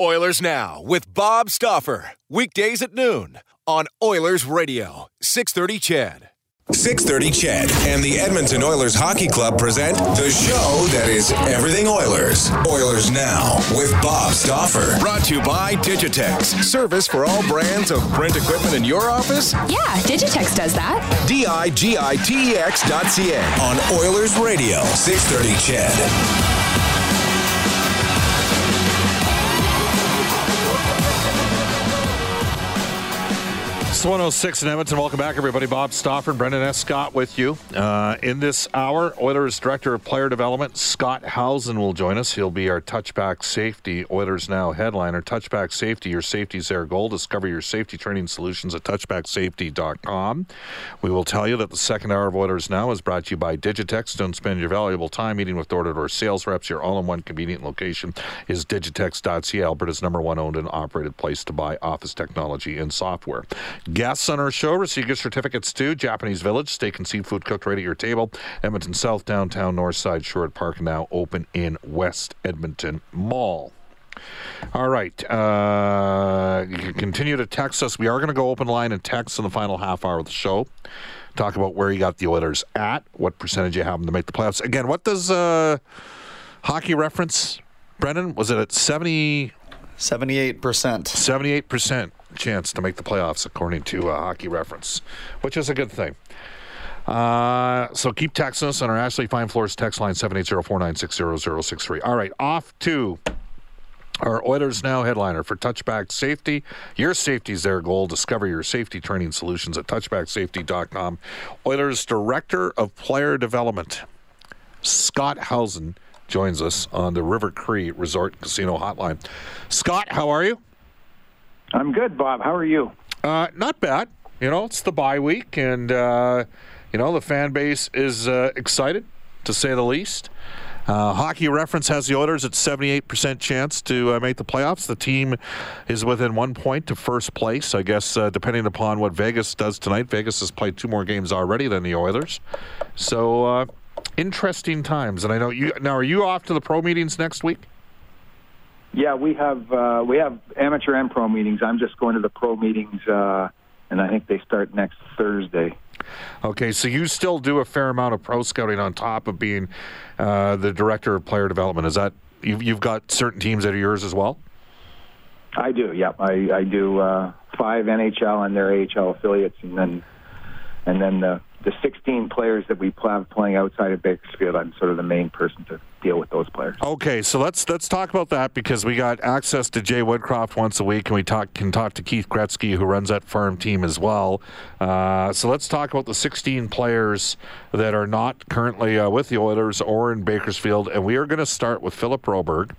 Oilers Now with Bob Stauffer. Weekdays at noon on Oilers Radio, 630 CHED. 630 CHED and the Edmonton Oilers Hockey Club present the show that is everything Oilers. Oilers Now with Bob Stauffer. Brought to you by Digitex. Service for all brands of print equipment in your office? Yeah, Digitex does that. D-I-G-I-T-E-X dot C-A. On Oilers Radio, 630 CHED. 106 in Edmonton. Welcome back, everybody. Bob Stauffer and Brendan S. Scott with you. Uh, in this hour, Oilers Director of Player Development, Scott Howson, will join us. He'll be our touchback safety, Oilers Now headliner. Touchback safety, your safety's their goal. Discover your safety training solutions at touchbacksafety.com. We will tell you that the second hour of Oilers Now is brought to you by Digitex. Don't spend your valuable time meeting with door to door sales reps. Your all in one convenient location is digitex.ca, Alberta's number one owned and operated place to buy office technology and software. Guests on our show receive gift certificates to Japanese Village, steak and seafood cooked right at your table. Edmonton South, downtown, North Side, Sherwood Park, now open in West Edmonton Mall. All right. Uh, you can continue to text us. We are going to go open line and text in the final half hour of the show. Talk about where you got the Oilers at, what percentage you have them to make the playoffs. Again, what does uh, hockey reference, Brendan? Was it at 70? 78%. 78% chance to make the playoffs, according to uh, Hockey Reference, which is a good thing. Uh, so keep texting us on our Ashley Fine Floors text line 780-496-0063. All right, off to our Oilers Now headliner for Touchback Safety. Your safety's their goal. Discover your safety training solutions at touchbacksafety.com. Oilers Director of Player Development, Scott Howson, joins us on the River Cree Resort Casino Hotline. Scott, how are you? I'm good, Bob. How are you? Uh, not bad. You know, it's the bye week, and uh, you know the fan base is uh, excited, to say the least. Uh, Hockey Reference has the Oilers at 78% chance to uh, make the playoffs. The team is within one point to first place. I guess uh, depending upon what Vegas does tonight. Vegas has played two more games already than the Oilers, so interesting times. And I know you now. Are you off to the pro meetings next week? Yeah, we have uh, we have amateur and pro meetings. I'm just going to the pro meetings, uh, and I think they start next Thursday. Okay, so you still do a fair amount of pro scouting on top of being uh, the director of player development. Is that you've, you've got certain teams that are yours as well? I do. Yeah, I, I do uh, five NHL and their AHL affiliates, and then and then the the 16 players that we have playing outside of Bakersfield. I'm sort of the main person to deal with those players. Okay, so let's let's talk about that because we got access to Jay Woodcroft once a week, and we talk can talk to Keith Gretzky, who runs that farm team as well. Uh, so let's talk about the 16 players that are not currently uh, with the Oilers or in Bakersfield, and we are going to start with Philip Broberg.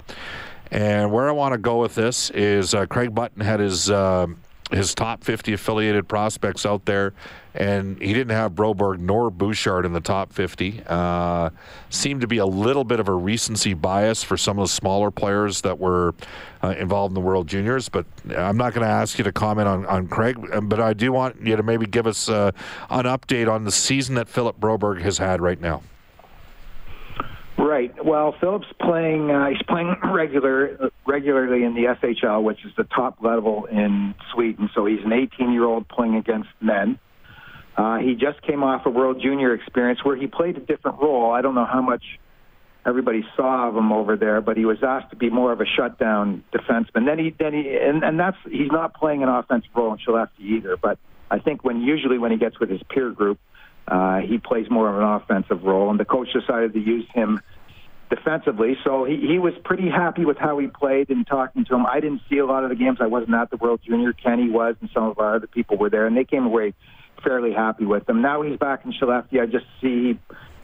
And where I want to go with this is uh, Craig Button had his um, his top 50 affiliated prospects out there, and he didn't have Broberg nor Bouchard in the top 50. Uh, seemed to be a little bit of a recency bias for some of the smaller players that were uh, involved in the World Juniors, but I'm not going to ask you to comment on, on Craig, um, but I do want you to maybe give us uh, an update on the season that Philip Broberg has had right now. Right. Well, Philip's playing. Uh, he's playing regular regularly in the SHL, which is the top level in Sweden. So he's an 18 year old playing against men. Uh, he just came off a World Junior experience where he played a different role. I don't know how much everybody saw of him over there, but he was asked to be more of a shutdown defenseman. Then he, then he, and, and that's he's not playing an offensive role in Skellefteå either. But I think when usually when he gets with his peer group, uh, he plays more of an offensive role, and the coach decided to use him defensively. So he, he was pretty happy with how he played and talking to him. I didn't see a lot of the games. I wasn't at the World Junior. Kenny was, and some of our other people were there, and they came away fairly happy with him. Now he's back in Skellefteå. I just see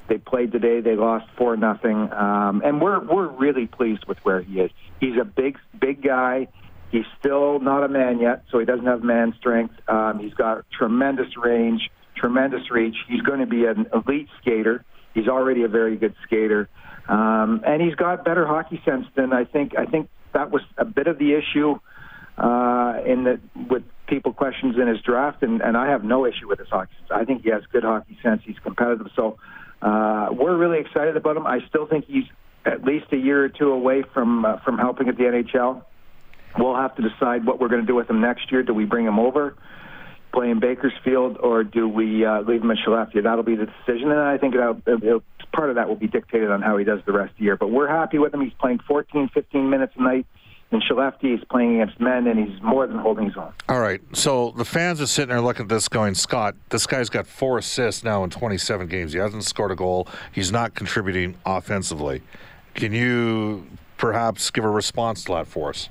they played today. They lost four nothing, um, and we're we're really pleased with where he is. He's a big big guy. He's still not a man yet, so he doesn't have man strength. Um, he's got tremendous range, tremendous reach. He's going to be an elite skater. He's already a very good skater, um, and he's got better hockey sense than I think. I think that was a bit of the issue uh, in the with people questions in his draft, and, and I have no issue with his hockey. I think he has good hockey sense. He's competitive, so uh, we're really excited about him. I still think he's at least a year or two away from uh, from helping at the NHL. We'll have to decide what we're going to do with him next year. Do we bring him over, play in Bakersfield, or do we uh, leave him in Skellefteå? That'll be the decision, and I think it'll, it'll, part of that will be dictated on how he does the rest of the year. But we're happy with him. He's playing 14, 15 minutes a night in Skellefteå. is playing against men, and he's more than holding his own. All right. So the fans are sitting there looking at this going, Scott, this guy's got four assists now in 27 games. He hasn't scored a goal. He's not contributing offensively. Can you perhaps give a response to that for us?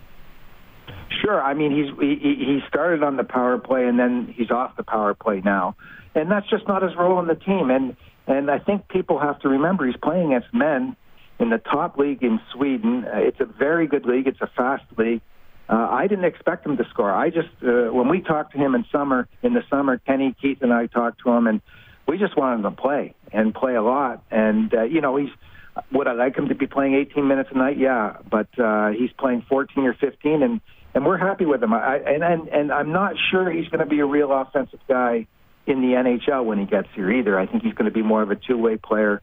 Sure. I mean, he's he, he started on the power play and then he's off the power play now, and that's just not his role in the team. And and I think people have to remember he's playing against men in the top league in Sweden. Uh, it's a very good league. It's a fast league. Uh, I didn't expect him to score. I just uh, when we talked to him in summer in the summer, Kenny Keith and I talked to him, and we just wanted him to play and play a lot. And uh, you know, he's would I like him to be playing 18 minutes a night? Yeah, but uh, he's playing 14 or 15, and and we're happy with him. I, and and and I'm not sure he's going to be a real offensive guy in the NHL when he gets here either. I think he's going to be more of a two-way player,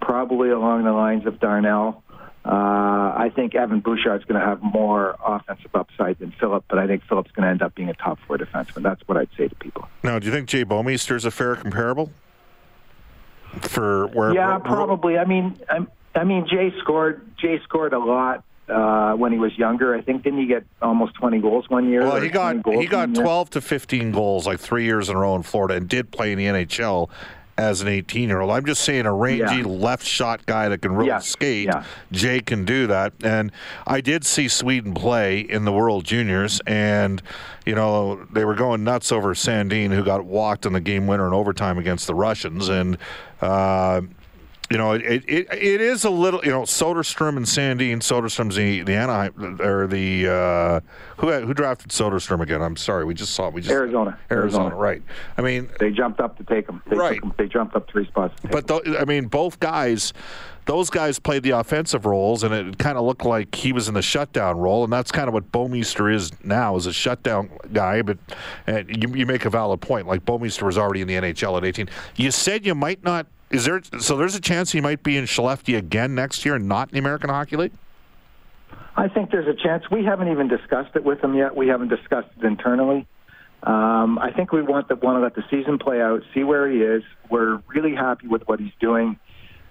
probably along the lines of Darnell. Uh, I think Evan Bouchard's going to have more offensive upside than Philip, but I think Philip's going to end up being a top four defenseman. That's what I'd say to people. Now, do you think Jay Bouwmeester is a fair comparable for where? Yeah, where, probably. I mean, I, I mean, Jay scored. Jay scored a lot uh, when he was younger. I think didn't he get almost 20 goals one year? Well, he got he got 12 to 15 goals like three years in a row in Florida, and did play in the NHL as an 18 year old. I'm just saying a rangy Yeah. left shot guy that can really Yeah. skate. Yeah. Jay can do that. And I did see Sweden play in the World Juniors, and, you know, they were going nuts over Sandin, who got walked in the game winner in overtime against the Russians. And, uh, you know, it, it it is a little, you know, Soderstrom and Sandin. Soderstrom's the the Anaheim or the uh, who who drafted Soderstrom again? I'm sorry, we just saw we just Arizona. Arizona, Arizona. right? I mean, They jumped up to take him. They Right. They jumped up three spots. But him. th- I mean, both guys, those guys played the offensive roles, and it kind of looked like he was in the shutdown role, and that's kind of what Bouwmeester is now, is a shutdown guy. But you, you make a valid point. Like Bouwmeester was already in the NHL at 18. You said you might not. Is there so? There's a chance he might be in Skellefteå again next year, and not in the American Hockey League. I think there's a chance. We haven't even discussed it with him yet. We haven't discussed it internally. Um, I think we want to want to let the season play out, see where he is. We're really happy with what he's doing.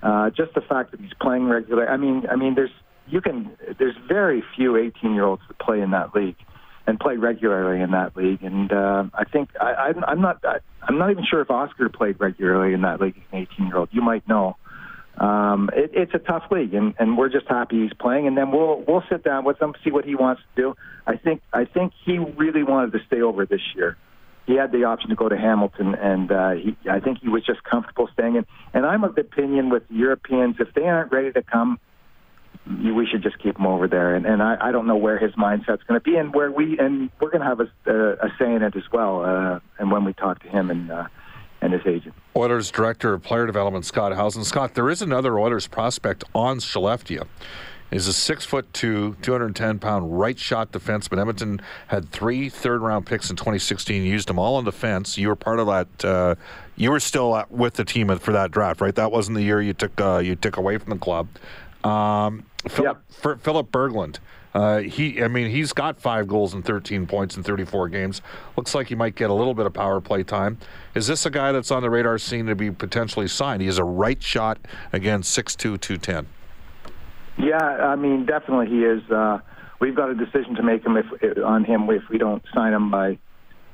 Uh, just the fact that he's playing regularly. I mean, I mean, there's you can there's very few 18 year olds that play in that league and play regularly in that league. And uh, I think I, I'm, I'm not I, I'm not even sure if Oscar played regularly in that league as an 18 year old. You might know. Um, it, it's a tough league, and, and we're just happy he's playing. And then we'll we'll sit down with him, see what he wants to do. I think I think he really wanted to stay over this year. He had the option to go to Hamilton, and uh, he, I think he was just comfortable staying in. And I'm of the opinion with Europeans, if they aren't ready to come, we should just keep him over there. And, and I, I don't know where his mindset's going to be, and where we and we're going to have a, a, a say in it as well. Uh, and when we talk to him and uh, and his agent. Oilers director of player development Scott Housen. Scott, there is another Oilers prospect on Skellefteå. Is a six foot two, 210 pound right shot defenseman. Edmonton had three third round picks in 2016, used them all on defense. You were part of that. Uh, you were still at, with the team for that draft, right? That wasn't the year you took uh, you took away from the club. Um, Philip, Philip Berglund Uh, he, I mean, he's got five goals and 13 points in 34 games. Looks like he might get a little bit of power play time. Is this a guy that's on the radar scene to be potentially signed? He has a right shot again, 6'2", 210. Yeah, I mean, definitely he is. Uh, we've got a decision to make him if, on him if we don't sign him by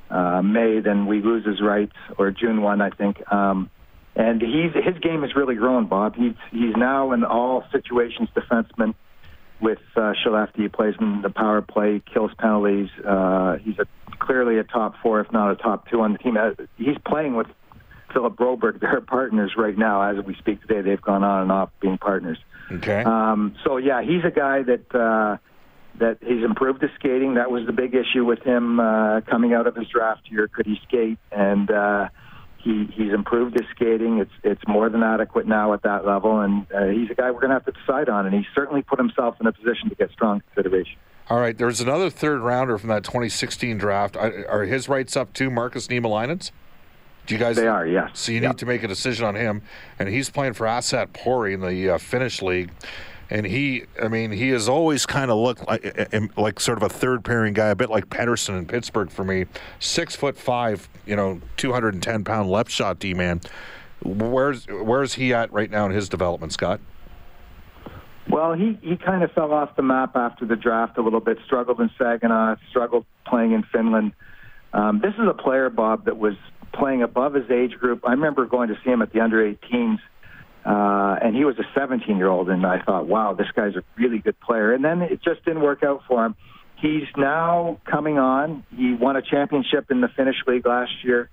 uh, May, then we lose his rights, or June 1, I think. Um, and he's his game has really grown, Bob. He's he's now an all situations defenseman with uh, Skellefteå. He plays in the power play, kills penalties. Uh, he's a, clearly a top four, if not a top two on the team. Uh, he's playing with Philip Broberg. They're partners right now as we speak today. They've gone on and off being partners. Okay. Um, so yeah, he's a guy that uh, that he's improved his skating. That was the big issue with him uh, coming out of his draft year. Could he skate? And uh, he he's improved his skating. It's it's more than adequate now at that level, and uh, he's a guy we're going to have to decide on. And he's certainly put himself in a position to get strong consideration. All right, there's another third rounder from that 2016 draft. Are his rights up too, Markus Niemelainen's? Do you guys? They are, yes. So you yep. need to make a decision on him, and he's playing for Ässät Pori in the uh, Finnish league and he, I mean, he has always kind of looked like eh, eh, like sort of a third pairing guy, a bit like Pettersson in Pittsburgh for me. Six foot five, you know, two hundred and ten pound left shot D man. Where's where's he at right now in his development, Scott? Well, he, he kind of fell off the map after the draft a little bit. Struggled in Saginaw, struggled playing in Finland. Um, this is a player, Bob, that was playing above his age group. I remember going to see him at the under 18s uh, and he was a 17 year old, and I thought, wow, this guy's a really good player. And then it just didn't work out for him. He's now coming on. He won a championship in the Finnish league last year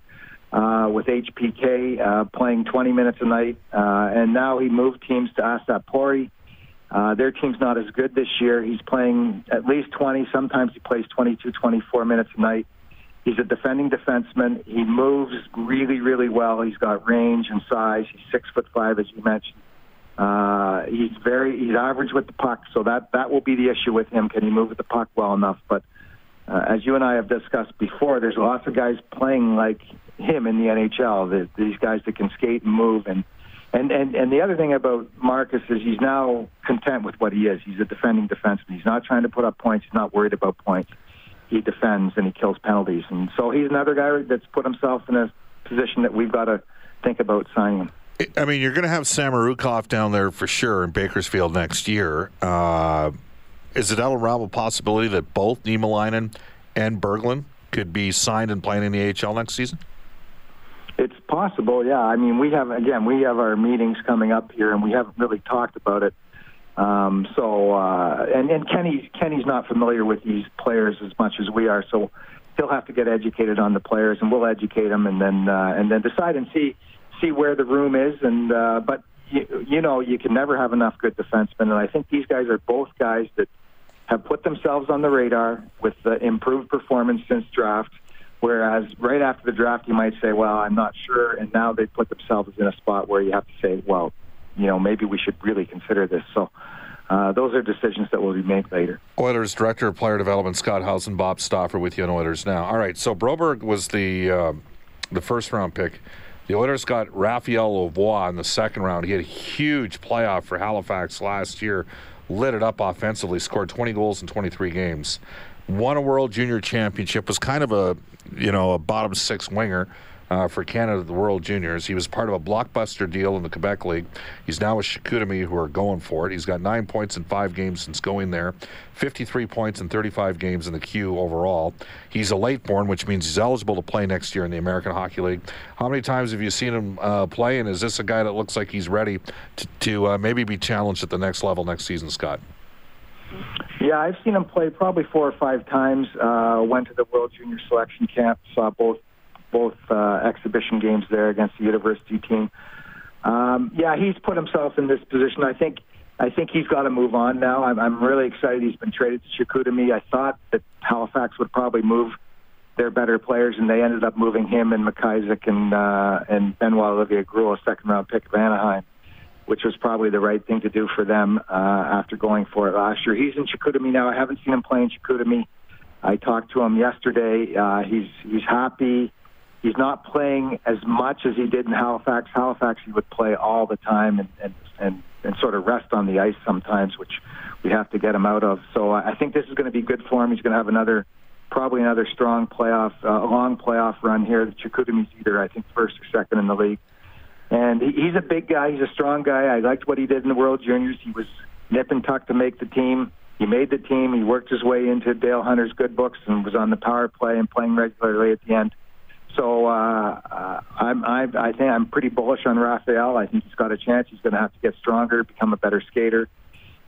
uh, with HPK, uh, playing 20 minutes a night. Uh, and now he moved teams to Ässät Pori. Uh, their team's not as good this year. He's playing at least 20. Sometimes he plays 22, 24 minutes a night. He's a defending defenseman. He moves really, really well. He's got range and size. He's six foot five, as you mentioned. Uh, he's very he's average with the puck, so that that will be the issue with him. Can he move with the puck well enough? But uh, as you and I have discussed before, there's lots of guys playing like him in the NHL. The, these guys that can skate and move, and and and and the other thing about Markus is he's now content with what he is. He's a defending defenseman. He's not trying to put up points. He's not worried about points he defends and he kills penalties. And so he's another guy that's put himself in a position that we've got to think about signing. I mean, you're going to have Samorukov down there for sure in Bakersfield next year. Uh, is it out of realm of possibility that both Niemelainen and Berglund could be signed and playing in the AHL next season? It's possible, yeah. I mean, we have again, we have our meetings coming up here, and we haven't really talked about it. Um, so uh, and and Kenny Kenny's not familiar with these players as much as we are, so he'll have to get educated on the players, and we'll educate him, and then uh, and then decide and see see where the room is. And uh, but you, you know you can never have enough good defensemen, and I think these guys are both guys that have put themselves on the radar with the improved performance since draft. Whereas right after the draft, you might say, "Well, I'm not sure," and now they put themselves in a spot where you have to say, "Well, you know, maybe we should really consider this. So uh, those are decisions that will be made later. Oilers Director of Player Development Scott Howson, Bob Stauffer with you on Oilers now. All right, so Broberg was the uh, the first round pick. The Oilers got Raphael Lavoie in the second round. He had a huge playoff for Halifax last year, lit it up offensively, scored 20 goals in 23 games, won a World Junior Championship, was kind of a you know a bottom six winger uh, for Canada, the World Juniors. He was part of a blockbuster deal in the Quebec League. He's now with Chicoutimi, who are going for it. He's got nine points in five games since going there, 53 points in 35 games in the Q overall. He's a late born, which means he's eligible to play next year in the American Hockey League. How many times have you seen him uh, play? And is this a guy that looks like he's ready to, to uh, maybe be challenged at the next level next season, Scott? Yeah, I've seen him play probably four or five times. Uh, went to the World Junior Selection Camp, saw both both uh, exhibition games there against the university team. Um, yeah, he's put himself in this position. I think I think he's got to move on now. I'm, I'm really excited he's been traded to Chicoutimi. I thought that Halifax would probably move their better players, and they ended up moving him and McIsaac and uh, and Benoit Olivier a second round pick of Anaheim, which was probably the right thing to do for them uh, after going for it last year. He's in Chicoutimi now. I haven't seen him play in Chicoutimi. I talked to him yesterday. Uh, he's he's happy he's not playing as much as he did in Halifax. Halifax, he would play all the time and and and, and sort of rest on the ice sometimes, which we have to get him out of. So I think this is going to be good for him. He's going to have another probably another strong playoff, uh, long playoff run here. The Chicoutimi's either I think first or second in the league, and he, he's a big guy. He's a strong guy. I liked what he did in the World Juniors. He was nip and tuck to make the team. He made the team. He worked his way into Dale Hunter's good books and was on the power play and playing regularly at the end. So uh, uh, I'm, I, I think I'm pretty bullish on Raphael. I think he's got a chance. He's going to have to get stronger, become a better skater,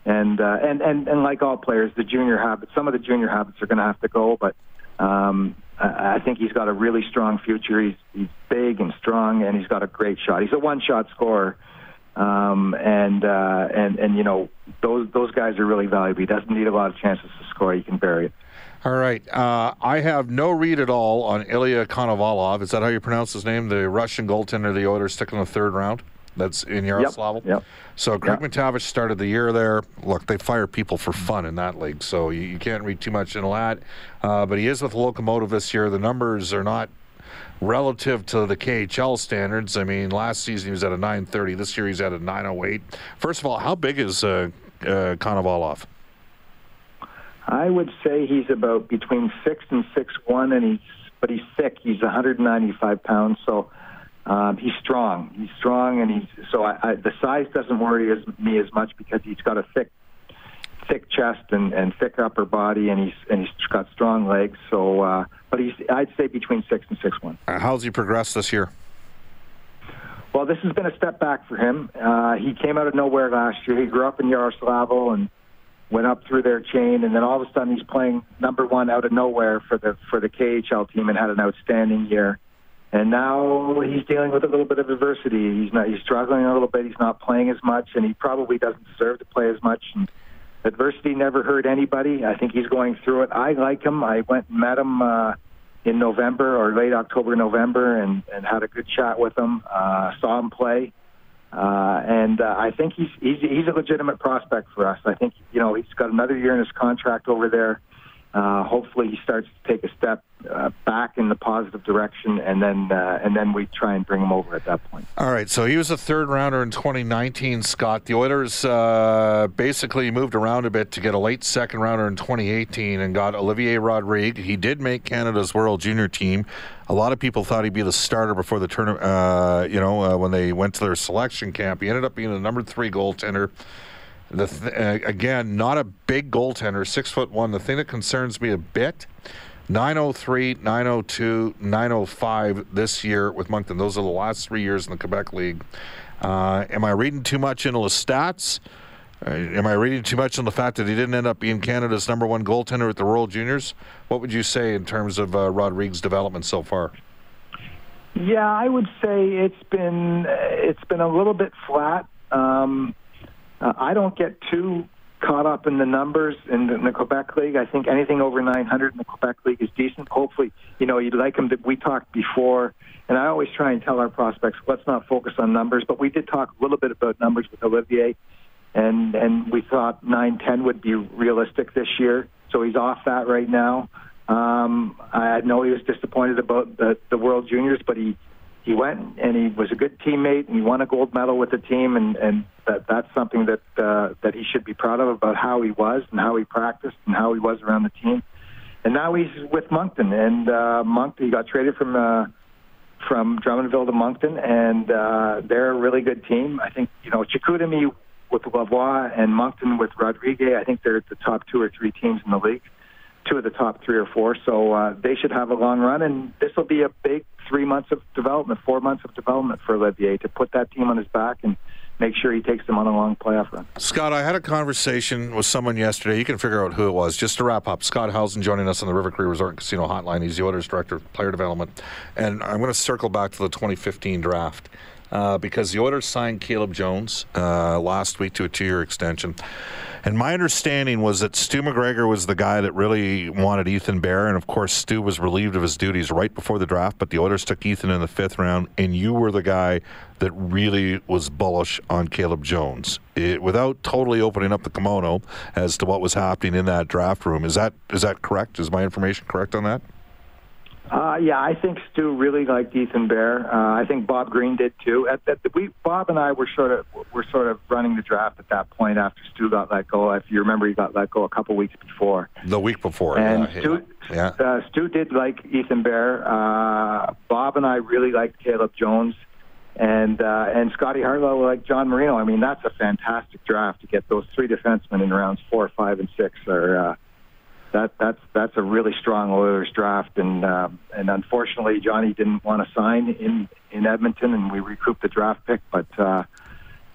and uh, and and and like all players, the junior habits. Some of the junior habits are going to have to go, but um, I think he's got a really strong future. He's he's big and strong, and he's got a great shot. He's a one-shot scorer, um, and uh, and and you know those those guys are really valuable. He doesn't need a lot of chances to score. He can bury it. All right. Uh, I have no read at all on Ilya Konovalov. Is that how you pronounce his name? The Russian goaltender the Oilers took in the third round. That's in Yaroslavl. Yep. yep. So Craig yep. MacTavish started the year there. Look, they fire people for fun in that league, so you, you can't read too much into that. Uh, but he is with the Locomotive this year. The numbers are not relative to the KHL standards. I mean, last season he was at a 930. This year he's at a 908. First of all, how big is uh, uh, Konovalov? I would say he's about between six and six one, and he's but he's thick. He's 195 pounds, so um, he's strong. He's strong, and he's so I, I, the size doesn't worry as, me as much because he's got a thick, thick chest and, and thick upper body, and he's and he's got strong legs. So, uh, but he's I'd say between six and six one. Uh, how's he progressed this year? Well, this has been a step back for him. Uh, he came out of nowhere last year. He grew up in Yaroslavl and went up through their chain, and then all of a sudden he's playing number one out of nowhere for the for the KHL team and had an outstanding year. And now he's dealing with a little bit of adversity. He's not he's struggling a little bit. He's not playing as much, and he probably doesn't deserve to play as much. And adversity never hurt anybody. I think he's going through it. I like him. I went and met him uh, in November or late October, November, and and had a good chat with him. Uh, saw him play. Uh, and uh, I think he's, he's he's a legitimate prospect for us. I think you know he's got another year in his contract over there. Uh, hopefully, he starts to take a step uh, back in the positive direction, and then uh, and then we try and bring him over at that point. All right. So he was a third rounder in 2019. Scott, the Oilers uh, basically moved around a bit to get a late second rounder in 2018 and got Olivier Rodrigue. He did make Canada's World Junior team. A lot of people thought he'd be the starter before the tournament. Uh, you know, uh, when they went to their selection camp, he ended up being the number three goaltender. The th- uh, again, not a big goaltender, six foot one. The thing that concerns me a bit 903, 902, 905 this year with Moncton. Those are the last three years in the Quebec League. Uh, am I reading too much into the stats? Uh, am I reading too much on the fact that he didn't end up being Canada's number one goaltender at the World Juniors? What would you say in terms of uh, Rodrigue's development so far? Yeah, I would say it's been it's been a little bit flat. Um, uh, I don't get too caught up in the numbers in the, in the Quebec League. I think anything over 900 in the Quebec League is decent. Hopefully, you know, you'd like him to. We talked before, and I always try and tell our prospects, let's not focus on numbers. But we did talk a little bit about numbers with Olivier, and and we thought 910 would be realistic this year. So he's off that right now. Um, I know he was disappointed about the, the World Juniors, but he he went and he was a good teammate and he won a gold medal with the team and and that that's something that uh, that he should be proud of about how he was and how he practiced and how he was around the team. And now he's with Moncton and uh, Moncton he got traded from uh, from Drummondville to Moncton and uh, they're a really good team. I think you know Chicoutimi with Lavoie and Moncton with Rodrigue. I think they're the top two or three teams in the league two of the top three or four. So uh, they should have a long run, and this will be a big three months of development, four months of development for Olivier to put that team on his back and make sure he takes them on a long playoff run. Scott, I had a conversation with someone yesterday. You can figure out who it was. Just to wrap up, Scott Howson joining us on the River Cree Resort and Casino Hotline. He's the Oilers Director of Player Development. And I'm going to circle back to the 2015 draft. Uh, because the Oilers signed Caleb Jones uh, last week to a two-year extension. And my understanding was that Stu MacGregor was the guy that really wanted Ethan Bear. And of course, Stu was relieved of his duties right before the draft, but the Oilers took Ethan in the fifth round. And you were the guy that really was bullish on Caleb Jones. It, without totally opening up the kimono as to what was happening in that draft room. Is that is that correct? Is my information correct on that? Uh, yeah, I think Stu really liked Ethan Bear. Uh, I think Bob Green did too. At, at the, we, Bob and I were sort of were sort of running the draft at that point after Stu got let go. If you remember, he got let go a couple weeks before. The week before, and yeah. Stu, yeah. Uh, Stu did like Ethan Bear. Uh, Bob and I really liked Caleb Jones, and uh, and Scotty Hartwell like John Marino. I mean, that's a fantastic draft to get those three defensemen in rounds four, five, and six. Are uh, that that's that's a really strong Oilers draft, and um, and unfortunately Johnny didn't want to sign in in Edmonton, and we recouped the draft pick, but. Uh,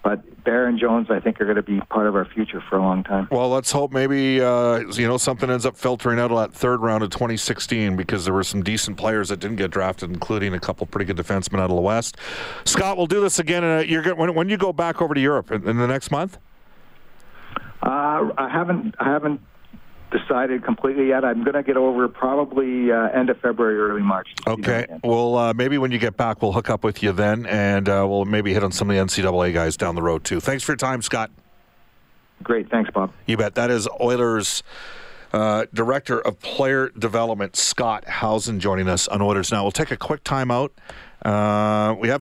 but Bear and Jones, I think, are going to be part of our future for a long time. Well, let's hope maybe uh, you know something ends up filtering out of that third round of 2016 because there were some decent players that didn't get drafted, including a couple pretty good defensemen out of the West. Scott, we'll do this again. Uh, you're when, when you go back over to Europe in, in the next month. Uh, I haven't I haven't decided completely yet. I'm going to get over probably uh, end of February, early March. Okay. Well, uh, maybe when you get back, we'll hook up with you then, and uh, we'll maybe hit on some of the NCAA guys down the road too. Thanks for your time, Scott. Great. Thanks, Bob. You bet. That is Oilers. Uh, Director of Player Development Scott Howson joining us on Oilers Now. We'll take a quick timeout. Uh, we have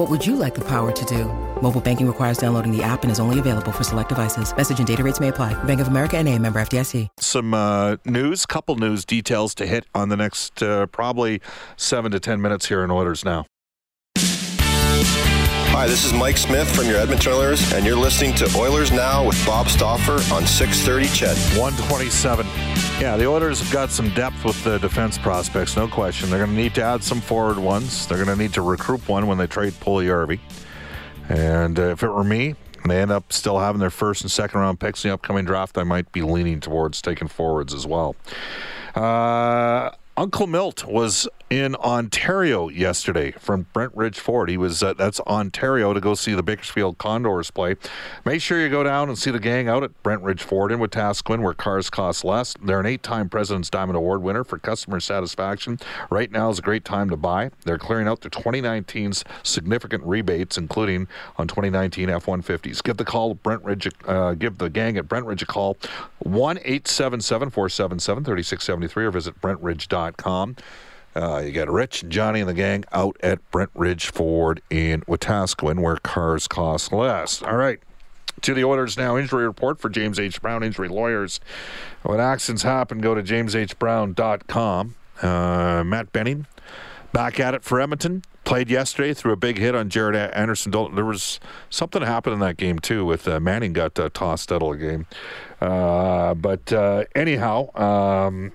What would you like the power to do? Mobile banking requires downloading the app and is only available for select devices. Message and data rates may apply. Bank of America and a member FDIC. Some uh, news, couple news details to hit on the next uh, probably seven to ten minutes here in orders Now. Hi, this is Mike Smith from your Edmonton Oilers, and you're listening to Oilers Now with Bob Stauffer on 630 CHED. 127. Yeah, the Oilers have got some depth with the defense prospects, no question. They're going to need to add some forward ones. They're going to need to recruit one when they trade Puljujärvi. And uh, if it were me, and they end up still having their first and second round picks in the upcoming draft, I might be leaning towards taking forwards as well. Uh, Uncle Milt was in Ontario yesterday from Brent Ridge Ford. He was uh, that's Ontario to go see the Bakersfield Condors play. Make sure you go down and see the gang out at Brent Ridge Ford in Wetaskiwin, where cars cost less. They're an eight-time President's Diamond Award winner for customer satisfaction. Right now is a great time to buy. They're clearing out their 2019's significant rebates, including on 2019 F-150s. Give the call Brent Ridge. Uh, give the gang at Brent Ridge a call one eight seven seven four seven seven thirty six seventy three or visit Brent BrentRidge.com. Uh, you got Rich, Johnny, and the gang out at Brent Ridge Ford in Wetaskiwin, where cars cost less. All right. To the Oilers now injury report for James H. Brown injury lawyers. When accidents happen, go to jameshbrown.com. Uh, Matt Benning back at it for Edmonton. Played yesterday threw a big hit on Jared Anderson. There was something happened in that game too with uh, Manning got uh, tossed out of the game. Uh, but uh, anyhow, um,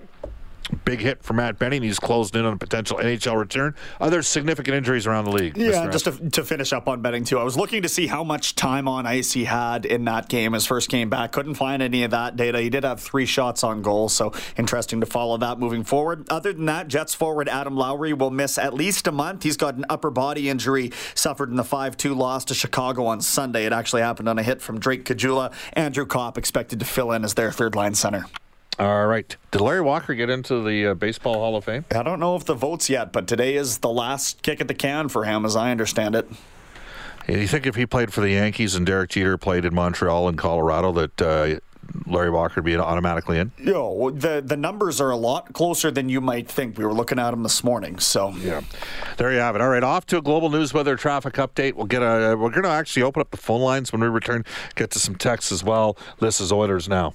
Big hit for Matt Benning. He's closed in on a potential NHL return. Other significant injuries around the league. Yeah, just to, to, finish up on Benning too. I was looking to see how much time on ice he had in that game. His first game back, couldn't find any of that data. He did have three shots on goal, so interesting to follow that moving forward. Other than that, Jets forward Adam Lowry will miss at least a month. He's got an upper body injury suffered in the 5-2 loss to Chicago on Sunday. It actually happened on a hit from Drake Caggiula. Andrew Copp expected to fill in as their third line center. All right. Did Larry Walker get into the uh, Baseball Hall of Fame? I don't know if the votes yet, but today is the last kick at the can for him, as I understand it. Do you think if he played for the Yankees and Derek Jeter played in Montreal and Colorado that uh, Larry Walker would be automatically in? Yo, the the numbers are a lot closer than you might think. We were looking at them this morning, so yeah. There you have it. All right, off to a global news weather traffic update. We'll get a. We're going to actually open up the phone lines when we return. Get to some texts as well. This is Oilers now.